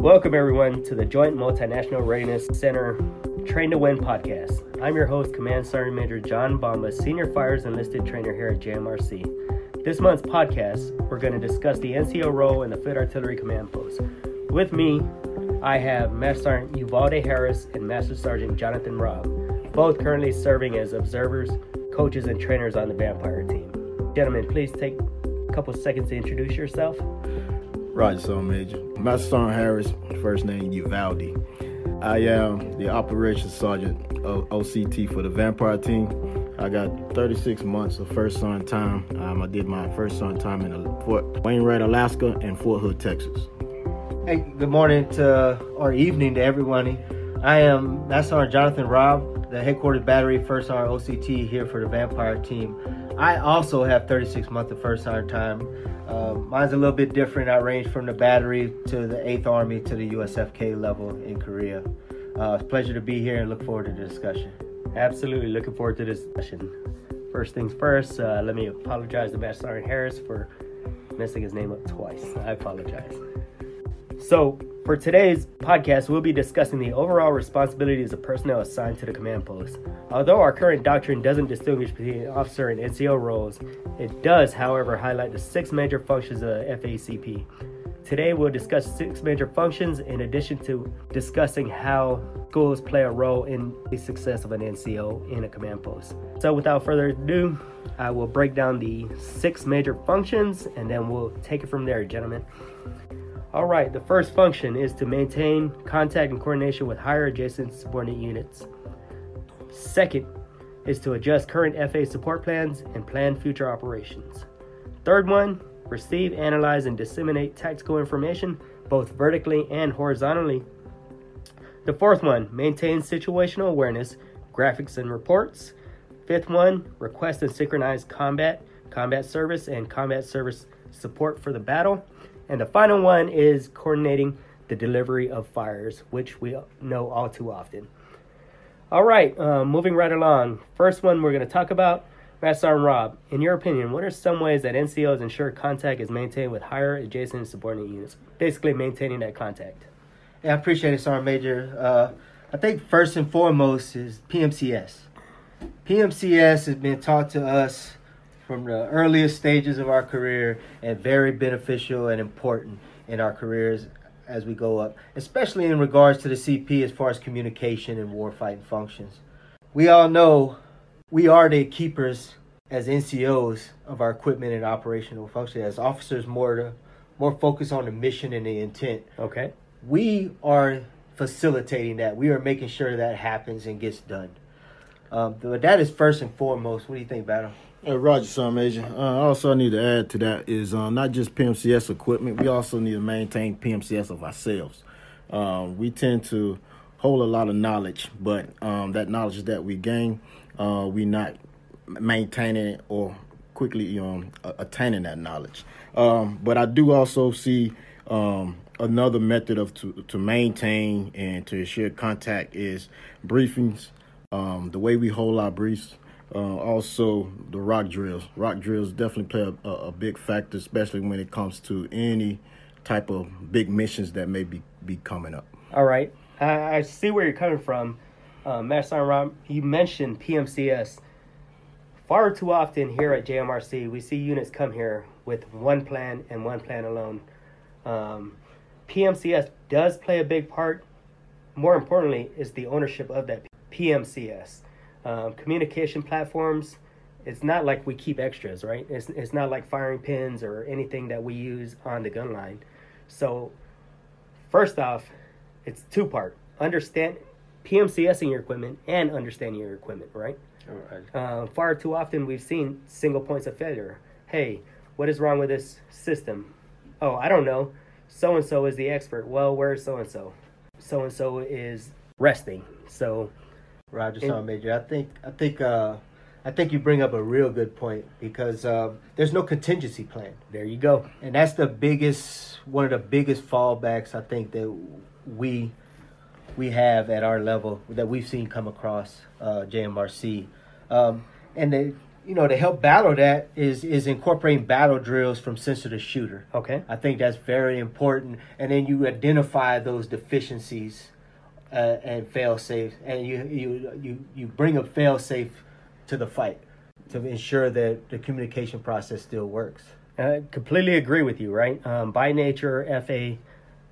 Welcome, everyone, to the Joint Multinational Readiness Center Train to Win podcast. I'm your host, Command Sergeant Major John Bomba, Senior Fires Enlisted Trainer here at JMRC. This month's podcast, we're going to discuss the NCO role in the Field Artillery Command Post. With me, I have Master Sergeant Uvalde Harris and Master Sergeant Jonathan Robb, both currently serving as observers, coaches, and trainers on the Vampire team. Gentlemen, please take a couple seconds to introduce yourself. Roger, Sergeant Major. Master Sergeant Harris, first name Uvalde. I am the Operations Sergeant of OCT for the Vampire team. I got 36 months of first son time. Um, I did my first son time in Fort Wainwright, Alaska, and Fort Hood, Texas. Hey, good morning to or evening to everyone. I am Master Sergeant Jonathan Robb, the headquarters battery first sergeant OCT here for the Vampire team. I also have 36 months of first sergeant time. Uh, mine's a little bit different. I range from the battery to the 8th Army to the USFK level in Korea. Uh, it's a pleasure to be here and look forward to the discussion. Absolutely looking forward to this discussion. First things first, uh, let me apologize to Master Sergeant Harris for messing his name up twice. I apologize. So, for today's podcast, we'll be discussing the overall responsibilities of personnel assigned to the command post. Although our current doctrine doesn't distinguish between officer and NCO roles, it does, however, highlight the six major functions of FACP. Today, we'll discuss six major functions in addition to discussing how schools play a role in the success of an NCO in a command post. So, without further ado, I will break down the six major functions and then we'll take it from there, gentlemen. All right, the first function is to maintain contact and coordination with higher adjacent subordinate units. Second is to adjust current FA support plans and plan future operations. Third one, receive, analyze, and disseminate tactical information both vertically and horizontally. The fourth one, maintain situational awareness, graphics, and reports. Fifth one, request and synchronize combat, combat service, and combat service support for the battle. And the final one is coordinating the delivery of fires, which we know all too often. All right, uh, moving right along. First one we're going to talk about, Master Sergeant Robb. In your opinion, what are some ways that NCOs ensure contact is maintained with higher adjacent subordinate units? Basically, maintaining that contact. Yeah, I appreciate it, Sergeant Major. Uh, I think first and foremost is PMCS. PMCS has been taught to us from the earliest stages of our career and very beneficial and important in our careers as we go up, especially in regards to the CP as far as communication and warfighting functions. We all know we are the keepers as NCOs of our equipment and operational function. As officers, more to, more focused on the mission and the intent. Okay. We are facilitating that. We are making sure that happens and gets done. Um, but that is first and foremost. What do you think, Battle? Uh, Roger, Sergeant Major. Uh, also, I need to add to that is uh, not just PMCS equipment. We also need to maintain PMCS of ourselves. Um, we tend to hold a lot of knowledge, but um, that knowledge that we gain, uh, we not maintaining or quickly um, attaining that knowledge. Um, but I do also see um, another method of to, to maintain and to ensure contact is briefings. Um, the way we hold our briefs uh, also, the ROC drills. ROC drills definitely play a, a, big factor, especially when it comes to any type of big missions that may be, be coming up. All right. I, I see where you're coming from. Uh, Master Robb, you mentioned PMCS. Far too often here at JMRC, we see units come here with one plan and one plan alone. Um, PMCS does play a big part. More importantly, is the ownership of that PMCS um, communication platforms it's not like we keep extras right? It's, it's not like firing pins or anything that we use on the gun line. So first off it's two part understand pmcsing your equipment and understanding your equipment right? Uh, far too often we've seen single points of failure. Hey what is wrong with this system? Oh i don't know. So and so is the expert. Well where's so and so so and so is resting. So Roger Sergeant Major. I think I think uh, I think you bring up a real good point because uh, there's no contingency plan. There you go. And that's the biggest one of the biggest fallbacks I think that we we have at our level that we've seen come across uh, JMRC. Um, and they, you know, to help battle that is is incorporating battle drills from sensor to shooter. Okay. I think that's very important, and then you identify those deficiencies uh, and fail safe, and you you you you bring a fail safe to the fight to ensure that the communication process still works. I completely agree with you, right? Um, by nature, FA,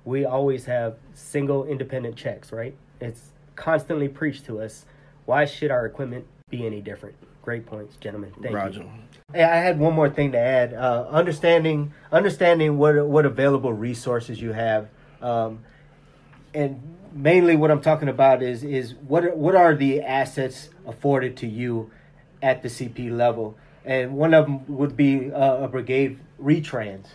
we always have single independent checks, right? It's constantly preached to us. Why should our equipment be any different? Great points, gentlemen. Thank Roger. you. Hey, I had one more thing to add. Uh, understanding understanding what what available resources you have, um, and mainly what I'm talking about is is what are, what are the assets afforded to you at the CP level, and one of them would be uh, a brigade retrans.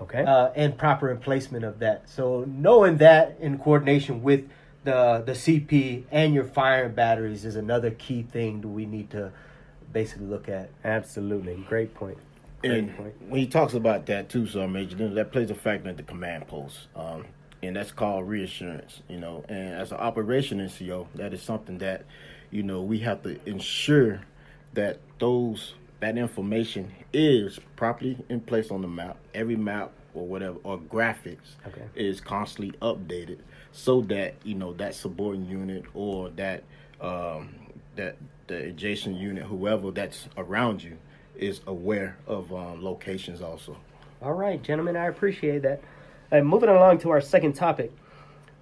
Okay. uh, and proper emplacement of that. So knowing that in coordination with the the CP and your firing batteries is another key thing that we need to basically look at. Absolutely. Great point. Great And point. when he talks about that too, so Major, that plays a factor at the command post, um, and that's called reassurance. You know, and as an operation NCO, that is something that you know we have to ensure that those that information is properly in place on the map. Every map or whatever or graphics Okay. is constantly updated so that you know that subordinate unit or that um, that the adjacent unit, whoever that's around you, is aware of um, locations also. All right, gentlemen, I appreciate that. Uh, moving along to our second topic,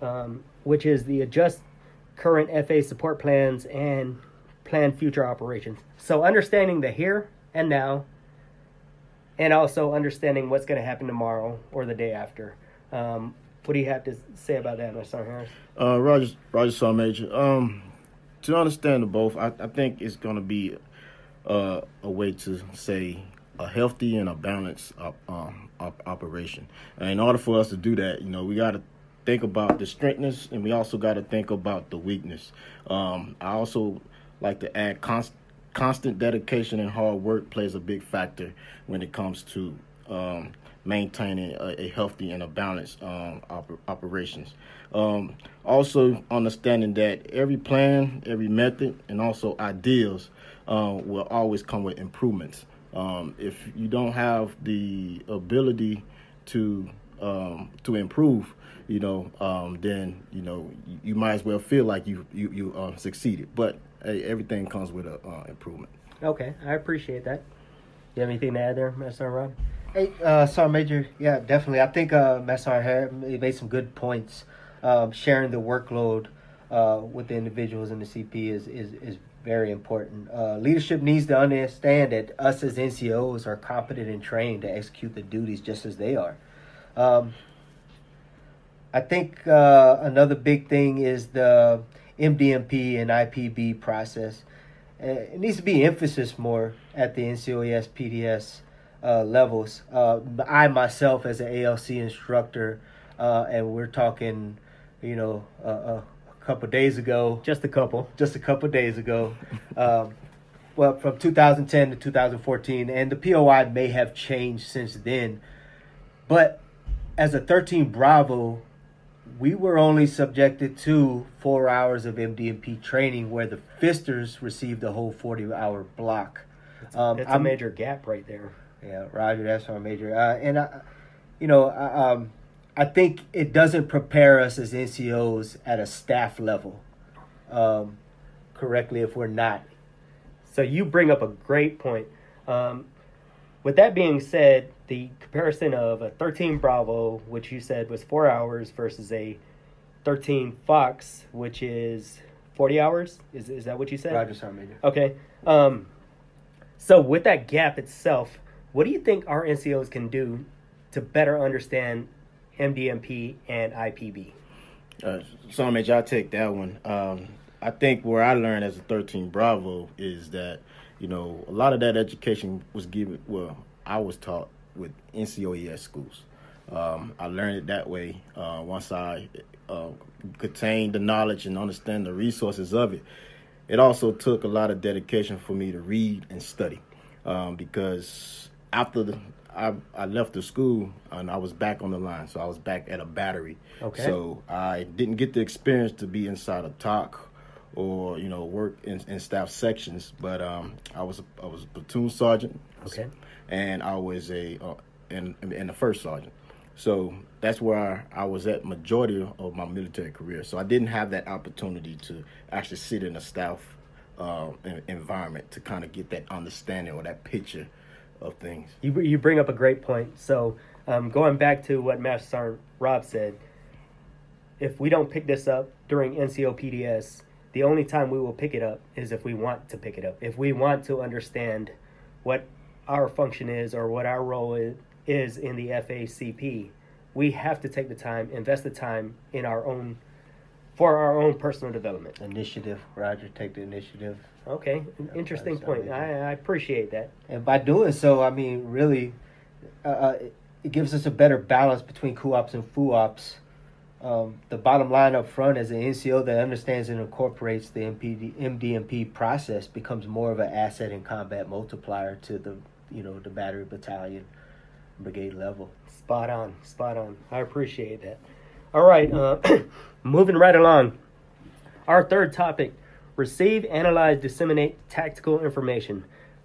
um, which is the adjust current FA support plans and plan future operations. So, understanding the here and now, and also understanding what's going to happen tomorrow or the day after. Um, what do you have to say about that, Mr. Harris? Uh, Roger, Roger Saw Major. Um, to understand the both, I, I think it's going to be uh, a way to say a healthy and a balanced op, um, op- operation. And in order for us to do that, you know, we got to think about the strengthness and we also got to think about the weakness. Um, I also like to add const- constant dedication and hard work plays a big factor when it comes to um, maintaining a, a healthy and a balanced um, oper- operations. Um, also, understanding that every plan, every method, and also ideas uh, will always come with improvements. Um, if you don't have the ability to um, to improve, you know, um, then you know you, you might as well feel like you you you uh, succeeded. But hey, everything comes with a uh, improvement. Okay, I appreciate that. You have anything to add there, Mr. Robb? Hey, uh, Sergeant Major, yeah, definitely. I think uh, Master Harris made some good points. Um, sharing the workload uh, with the individuals in the CP is is, is very important. Uh, leadership needs to understand that us as NCOs are competent and trained to execute the duties just as they are. Um, I think uh, another big thing is the MDMP and IPB process. Uh, it needs to be emphasis more at the NCOES PDS uh, levels. Uh, I myself, as an ALC instructor, uh, and we're talking, you know, couple days ago, Just a couple. just a couple days ago. Um, well, from 2010 to 2014, and the POI may have changed since then. But as a 13 Bravo, we were only subjected to four hours of MDMP training, where the Fisters received a whole 40 hour block. Um, That's a major gap right there. yeah, Roger, that's our major. Uh, and I, you know, I, um, I think it doesn't prepare us as NCOs at a staff level um, correctly if we're not. So you bring up a great point. Um, with that being said, the comparison of a 13 Bravo, which you said was four hours, versus a 13 Fox, which is 40 hours. Is is that what you said? Roger, Sergeant Major. Okay. Um, so with that gap itself, what do you think our NCOs can do to better understand MDMP and IPB? Uh, so, I Major, I take that one. Um, I think where I learned as a 13 Bravo is that, you know, a lot of that education was given, well, I was taught with NCOES schools. Um, I learned it that way uh, once I uh, contained the knowledge and understand the resources of it. It also took a lot of dedication for me to read and study um, because after the, I, I left the school and I was back on the line, so I was back at a battery. Okay. So I didn't get the experience to be inside a TOC or you know work in, in staff sections. But um, I was I was a platoon sergeant. Okay. And I was a uh, in in the first sergeant. So that's where I was at majority of my military career. So I didn't have that opportunity to actually sit in a staff uh, environment to kind of get that understanding or that picture of things. You you bring up a great point. So um, going back to what Master Sergeant Robb said, if we don't pick this up during NCO PDS, the only time we will pick it up is if we want to pick it up. If we want to understand what our function is or what our role is in the FACP, we have to take the time, invest the time in our own for our own personal development. Initiative, Roger, take the initiative. Okay, interesting point. I, I, appreciate that. And by doing so, I mean really, uh, uh it gives us a better balance between co-ops and FUOPs. Um, the bottom line up front as an NCO that understands and incorporates the MPD, MDMP process becomes more of an asset and combat multiplier to the you know the battery battalion brigade level. Spot on, spot on. I appreciate that. All right, uh, moving right along. Our third topic receive, analyze, disseminate tactical information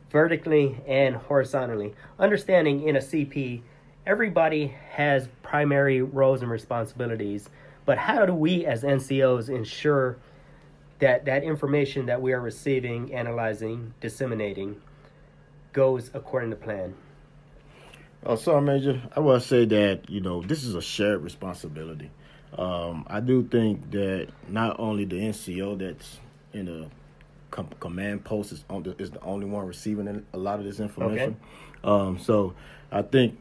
vertically and horizontally. Understanding in a CP, everybody has primary roles and responsibilities, but how do we as NCOs ensure that that information that we are receiving, analyzing, disseminating goes according to plan? Oh, sorry, Major. I will say that you know this is a shared responsibility. Um, I do think that not only the NCO that's in the com- command post is, on the, is the only one receiving a lot of this information. Okay. Um, so I think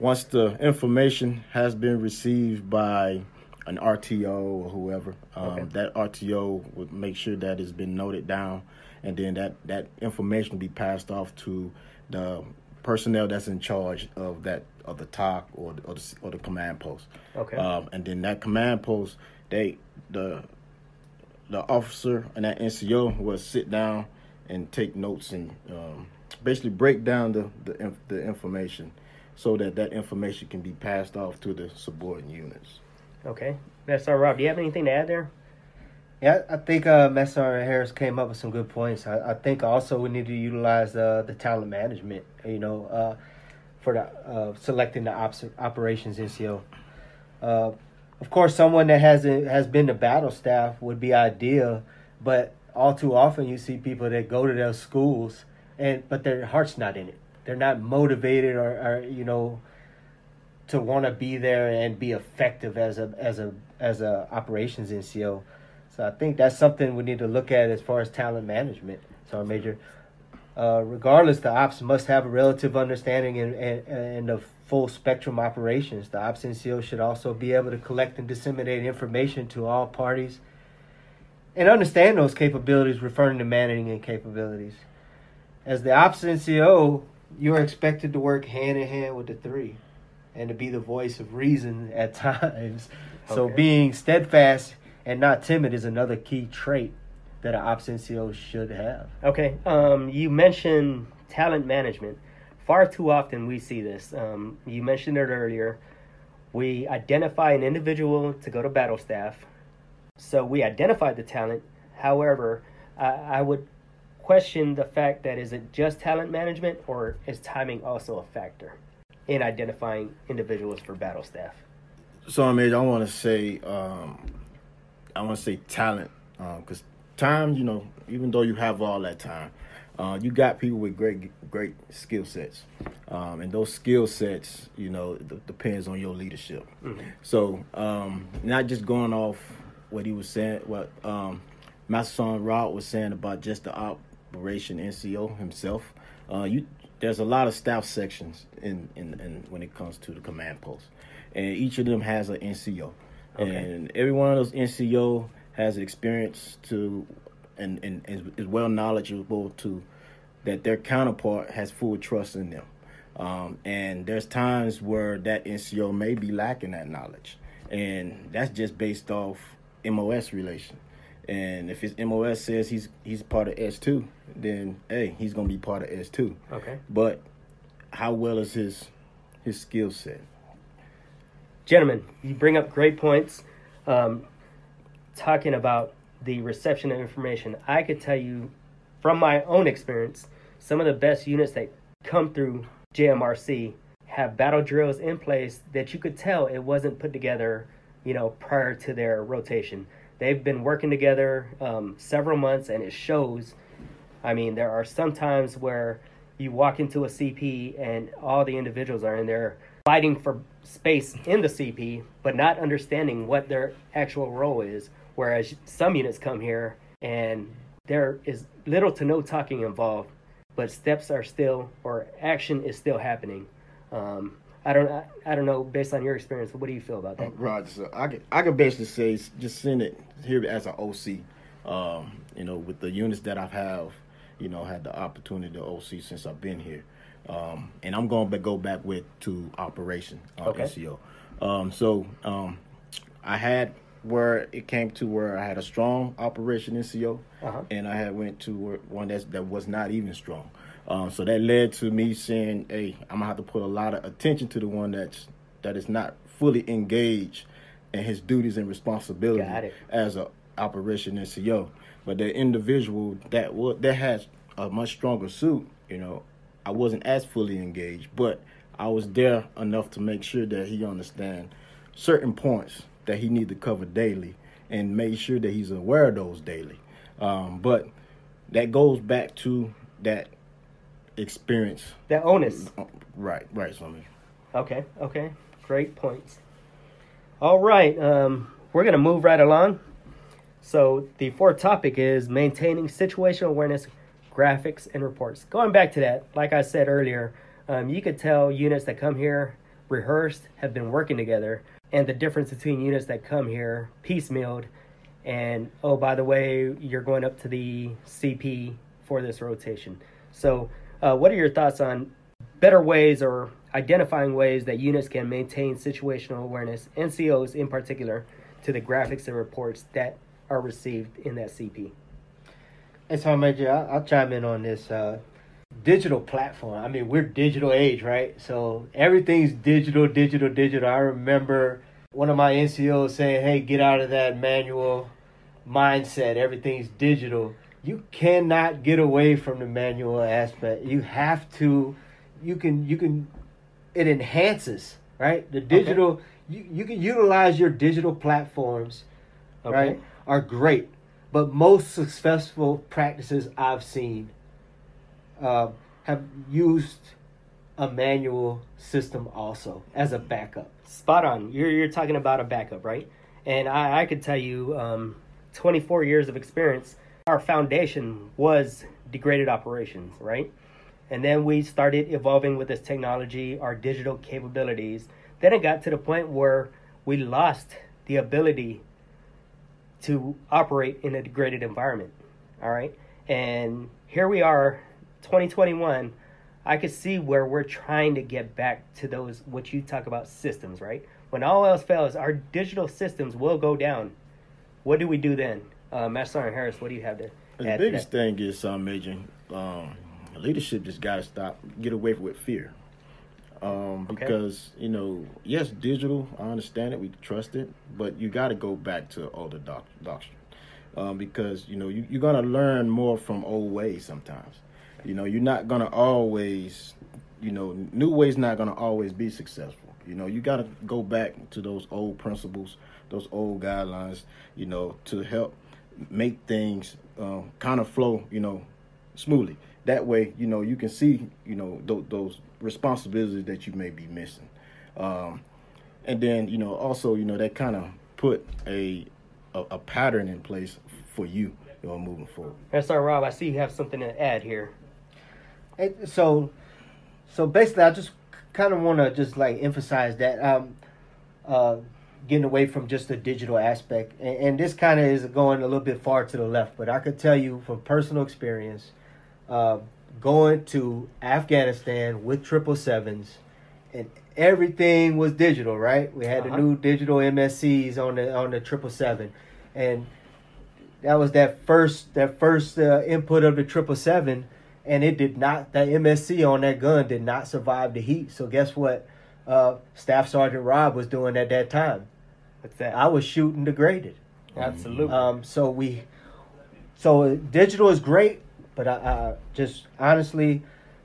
once the information has been received by an RTO or whoever, um, okay. that RTO would make sure that it's been noted down, and then that that information will be passed off to the personnel that's in charge of that of the TOC or or the, or the command post. Okay. Um, and then that command post, they the the officer and that NCO will sit down and take notes and um, basically break down the the, the information so that that information can be passed off to the subordinate units. Okay, that's all. Robb, do you have anything to add there? Yeah, I think uh, Messar Harris came up with some good points. I, I think also we need to utilize uh, the talent management, you know, uh, for the uh, selecting the ops, operations NCO. Uh, of course, someone that has a, has been to battle staff would be ideal, but all too often you see people that go to those schools and but their heart's not in it. They're not motivated or, or you know to want to be there and be effective as a as a as a operations NCO. So I think that's something we need to look at as far as talent management. So, our Major, uh, regardless, the ops must have a relative understanding and and the full spectrum operations. The ops NCO should also be able to collect and disseminate information to all parties and understand those capabilities, referring to managing and capabilities. As the ops NCO, you're expected to work hand in hand with the three and to be the voice of reason at times. Okay. So being steadfast and not timid is another key trait that an ops NCO should have. Okay, um, you mentioned talent management. Far too often we see this. Um, you mentioned it earlier. We identify an individual to go to battle staff. So we identify the talent. However, I, I would question the fact that is it just talent management or is timing also a factor in identifying individuals for battle staff? So I mean, I want to say um, I want to say talent, because um, time, you know, even though you have all that time, uh, you got people with great great skill sets, um, and those skill sets, you know, d- depends on your leadership. Mm-hmm. So, um, not just going off what he was saying, what um, Master Sergeant Rod was saying about just the operation NCO himself. Uh, you there's a lot of staff sections in, in, in when it comes to the command post, and each of them has an NCO. Okay. And every one of those NCO has experience to and, and, and is well knowledgeable to that their counterpart has full trust in them. Um, and there's times where that NCO may be lacking that knowledge. And that's just based off MOS relation. And if his MOS says he's he's part of S2, then hey, he's gonna be part of S2. Okay. But how well is his his skill set? Gentlemen, you bring up great points. Um, talking about the reception of information. I could tell you from my own experience, some of the best units that come through JMRC have battle drills in place that you could tell it wasn't put together, you know, prior to their rotation. They've been working together um, several months, and it shows. I mean, there are some times where you walk into a CP and all the individuals are in there fighting for space in the CP, but not understanding what their actual role is. Whereas some units come here and there is little to no talking involved, but steps are still or action is still happening. Um, I don't I, I don't know based on your experience. What do you feel about that? Roger. So I can I can basically say just send it here as an OC. Um, you know, with the units that I have, have, you know, had the opportunity to OC since I've been here. Um, and I'm going to go back with to operation uh, Okay. NCO. Um, so um, I had where it came to where I had a strong operation NCO, Uh-huh. and I had went to one that's, that was not even strong. Um, so that led to me saying, "Hey, I'm gonna have to put a lot of attention to the one that's that is not fully engaged in his duties and responsibility as a operation NCO. But the individual that wa that has a much stronger suit, you know, I wasn't as fully engaged, but I was there enough to make sure that he understand certain points that he need to cover daily and make sure that he's aware of those daily. Um, but that goes back to that experience. That onus. Right, right, Swami. Okay, okay. Great points. All right, um, we're going to move right along. So, the fourth topic is maintaining situational awareness, graphics, and reports. Going back to that, like I said earlier, um, you could tell units that come here rehearsed, have been working together, and the difference between units that come here piecemealed and, oh, by the way, you're going up to the CP for this rotation. So, uh, what are your thoughts on better ways or identifying ways that units can maintain situational awareness, NCOs in particular, to the graphics and reports that are received in that CP. And so, Major, I'll, I'll chime in on this. Uh, digital platform. I mean, we're digital age, right? So everything's digital, digital, digital. I remember one of my NCOs saying, "Hey, get out of that manual mindset. Everything's digital." You cannot get away from the manual aspect. You have to. You can. You can. It enhances, right? The digital. You, you can utilize your digital platforms, Okay. right? Are great, but most successful practices I've seen uh, have used a manual system also as a backup. Spot on. You're you're talking about a backup, right? And I, I could tell you, um, 24 years of experience. Our foundation was degraded operations, right? And then we started evolving with this technology, our digital capabilities. Then it got to the point where we lost the ability to operate in a degraded environment. All right. And here we are, 2021. I could see where we're trying to get back to those, what you talk about systems, right? When all else fails, our digital systems will go down. What do we do then? Uh, Master Sergeant Harris, what do you have to The to biggest that? thing is um, Major. Um, leadership just got to stop, get away from with fear. Um, Okay. because you know, yes, digital. I understand it. We trust it, but you got to go back to older doc- doctrine. Um, because you know you, you're gonna learn more from old ways sometimes. You know, you're not gonna always, you know, new ways not gonna always be successful. You know, you got to go back to those old principles, those old guidelines. You know, to help make things uh, kind of flow. You know, smoothly. That way, you know, you can see, you know, th- those responsibilities that you may be missing. Um, and then, you know, also, you know, that kind of put a, a a pattern in place for you, you know, moving forward. Master Sergeant Robb, I see you have something to add here. Hey, so, so basically, I just kind of want to just like emphasize that um, uh, getting away from just the digital aspect, and, and this kind of is going a little bit far to the left, but I could tell you from personal experience, uh, going to Afghanistan with triple sevens, and everything was digital, right? We had Uh-huh. the new digital MSCs on the on the triple seven, and that was that first that first uh, input of the triple seven, and it did not. That MSC on that gun did not survive the heat. So guess what? Uh, Staff Sergeant Robb was doing at that time. What's that? I was shooting degraded. Absolutely. Um, so we, so digital is great, but I, I just honestly,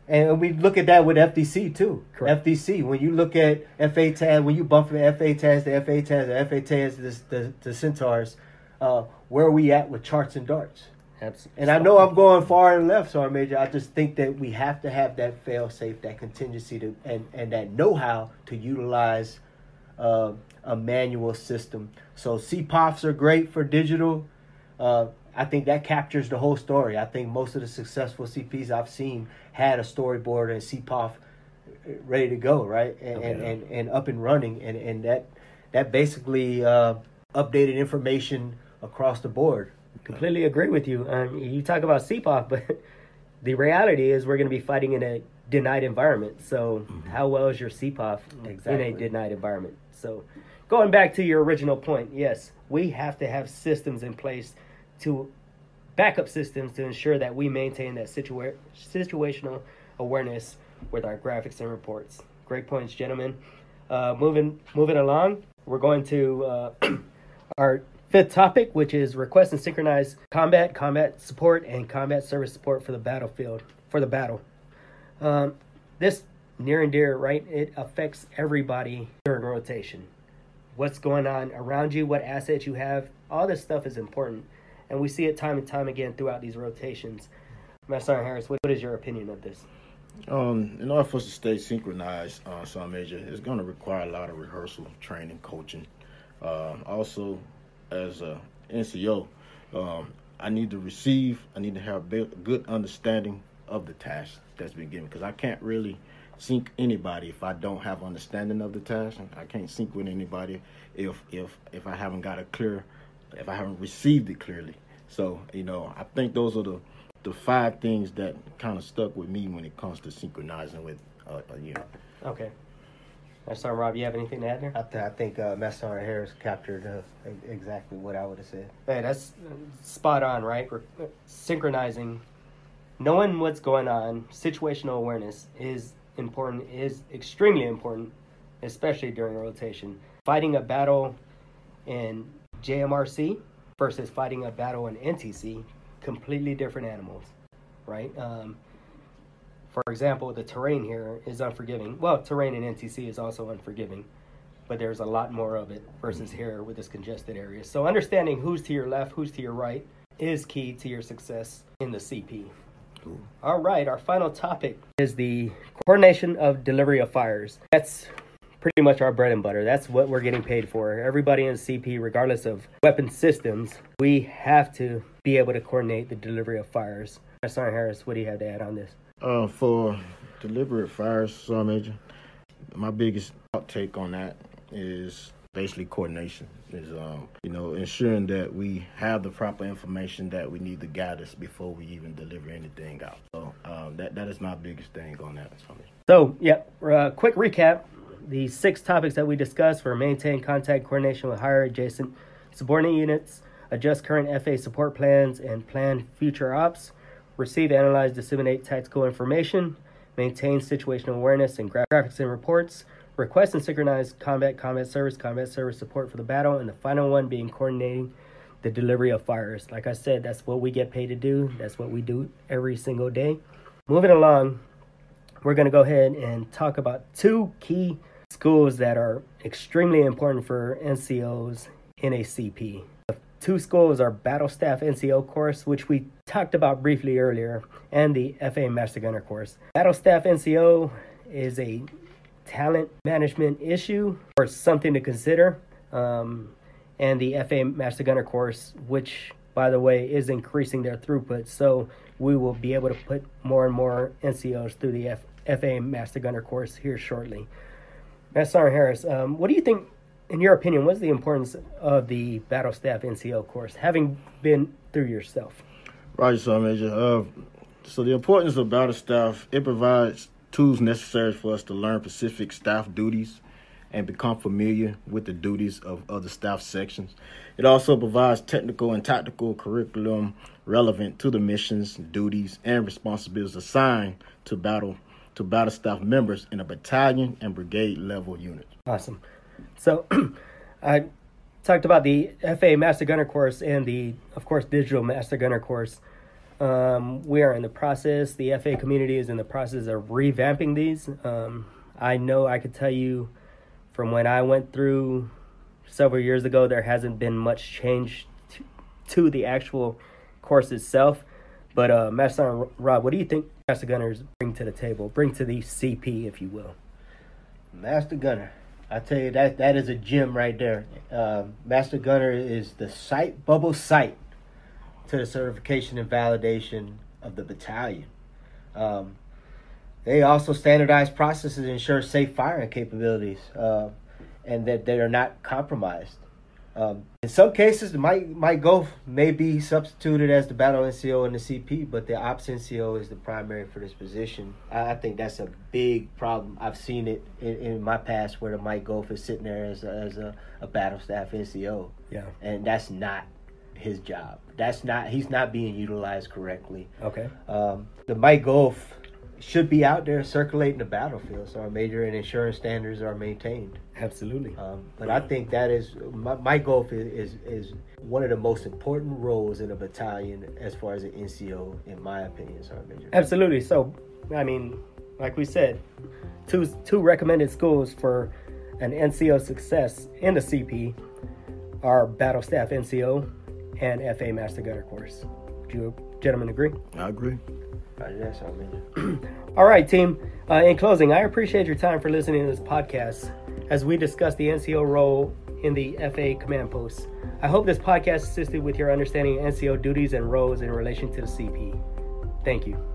and we look at that with FDC too. Correct. FDC. When you look at FA TAS, when you bump from FA TAS to FA TAS, to FA TAS to the, the, the Centaurs, uh, where are we at with charts and darts? Absolutely. And I know I'm going far and left, Sergeant Major. I just think that we have to have that fail safe, that contingency, to and and that know how to utilize uh, a manual system. So CPOFs are great for digital. Uh, I think that captures the whole story. I think most of the successful CPs I've seen had a storyboard and CPOF ready to go, right, and and, and, and up and running, and and that that basically uh, updated information across the board. completely agree with you. Um, you talk about CPOF, but the reality is we're going to be fighting in a denied environment. So, how well is your CPOF in a denied environment? So, going back to your original point, yes, we have to have systems in place to backup systems to ensure that we maintain that situa- situational awareness with our graphics and reports. Great points, gentlemen. Uh, moving moving along, we're going to uh, our fifth topic, which is request and synchronize combat, combat support, and combat service support for the battlefield for the battle. Um, this near and dear, right? It affects everybody during rotation. What's going on around you, what assets you have, all this stuff is important, and we see it time and time again throughout these rotations. Master Harris, what, is your opinion of this? Um, in order for us to stay synchronized, uh, some major, it's going to require a lot of rehearsal, training, coaching. Uh, also, as a NCO, um, I need to receive. I need to have a good understanding of the task that's been given because I can't really sync anybody if I don't have understanding of the task. I can't sync with anybody if if if I haven't got a clear, if I haven't received it clearly. So you know, I think those are the the five things that kind of stuck with me when it comes to synchronizing with uh, a unit. Okay. Master Sergeant Robb, you have anything to add there? I, th- I think uh, Master Sergeant Harris captured uh, exactly what I would have said. Hey, that's uh, spot on, right? We're uh, synchronizing, knowing what's going on. Situational awareness is important, is extremely important, especially during rotation. Fighting a battle in JMRC versus fighting a battle in NTC, completely different animals, right? Um, for example, the terrain here is unforgiving. Well, terrain in NTC is also unforgiving, but there's a lot more of it versus here with this congested area. So understanding who's to your left, who's to your right is key to your success in the CP. Cool. All right, our final topic is the coordination of delivery of fires. That's pretty much our bread and butter. That's what we're getting paid for. Everybody in CP, regardless of weapon systems, we have to be able to coordinate the delivery of fires. Sergeant Harris, what do you have to add on this? Uh, for deliberate fires, Sergeant Major, my biggest outtake on that is basically coordination. Is um, you know, ensuring that we have the proper information that we need to guide us before we even deliver anything out. So um, that that is my biggest thing on that. So, yeah uh, quick recap. The six topics that we discussed were maintain contact coordination with higher adjacent subordinate units, adjust current FA support plans and plan future ops, receive, analyze, disseminate tactical information, maintain situational awareness and gra- graphics and reports, request and synchronize combat, combat service, combat service support for the battle, and the final one being coordinating the delivery of fires. Like I said, that's what we get paid to do. That's what we do every single day. Moving along, we're going to go ahead and talk about two key schools that are extremely important for NCOs in a CP. The two schools are Battle Staff NCO course, which we talked about briefly earlier, and the FA Master Gunner course. Battle Staff NCO is a talent management issue or something to consider. Um, and the FA Master Gunner course, which, by the way, is increasing their throughput. So we will be able to put more and more NCOs through the F- FA Master Gunner course here shortly. Master Sergeant Harris, um, what do you think, in your opinion, what's the importance of the Battle Staff NCO course, having been through yourself? Roger, so Major. Uh, so the importance of battle staff, it provides tools necessary for us to learn specific staff duties and become familiar with the duties of other staff sections. It also provides technical and tactical curriculum relevant to the missions, duties, and responsibilities assigned to battle to battle staff members in a battalion and brigade level unit. Awesome. So, I talked about the FA Master Gunner course and the, of course, digital Master Gunner course. Um, we are in the process. The FA community is in the process of revamping these. Um, I know I could tell you from when I went through several years ago, there hasn't been much change to, to the actual course itself. But uh, Master Robb, what do you think Master Gunners bring to the table? Bring to the CP, if you will. Master Gunner. I tell you that that is a gem right there. Uh, Master Gunner is the sight bubble sight to the certification and validation of the battalion. Um, they also standardize processes ensure safe firing capabilities uh, and that they are not compromised. Um, in some cases, the Mike Mike Golf may be substituted as the battle NCO in the CP, but the ops NCO is the primary for this position. I, I think that's a big problem. I've seen it in, in my past where the Mike Golf is sitting there as a, as a, a battle staff NCO. Yeah. And that's not his job. That's not he's not being utilized correctly. Okay. Um, the Mike Golf should be out there circulating the battlefield so our major and insurance standards are maintained. Absolutely. Um, but I think that is my, my goal is, is is one of the most important roles in a battalion as far as an NCO, in my opinion, Sergeant Major. Absolutely. So, I mean, like we said, two two recommended schools for an NCO success in the CP are Battle Staff NCO and FA Master Gunner course. Do you gentlemen agree? I agree. Roger that, Sergeant Major. All right, team. Uh, in closing, I appreciate your time for listening to this podcast as we discuss the NCO role in the FA command post. I hope this podcast assisted with your understanding of NCO duties and roles in relation to the CP. Thank you.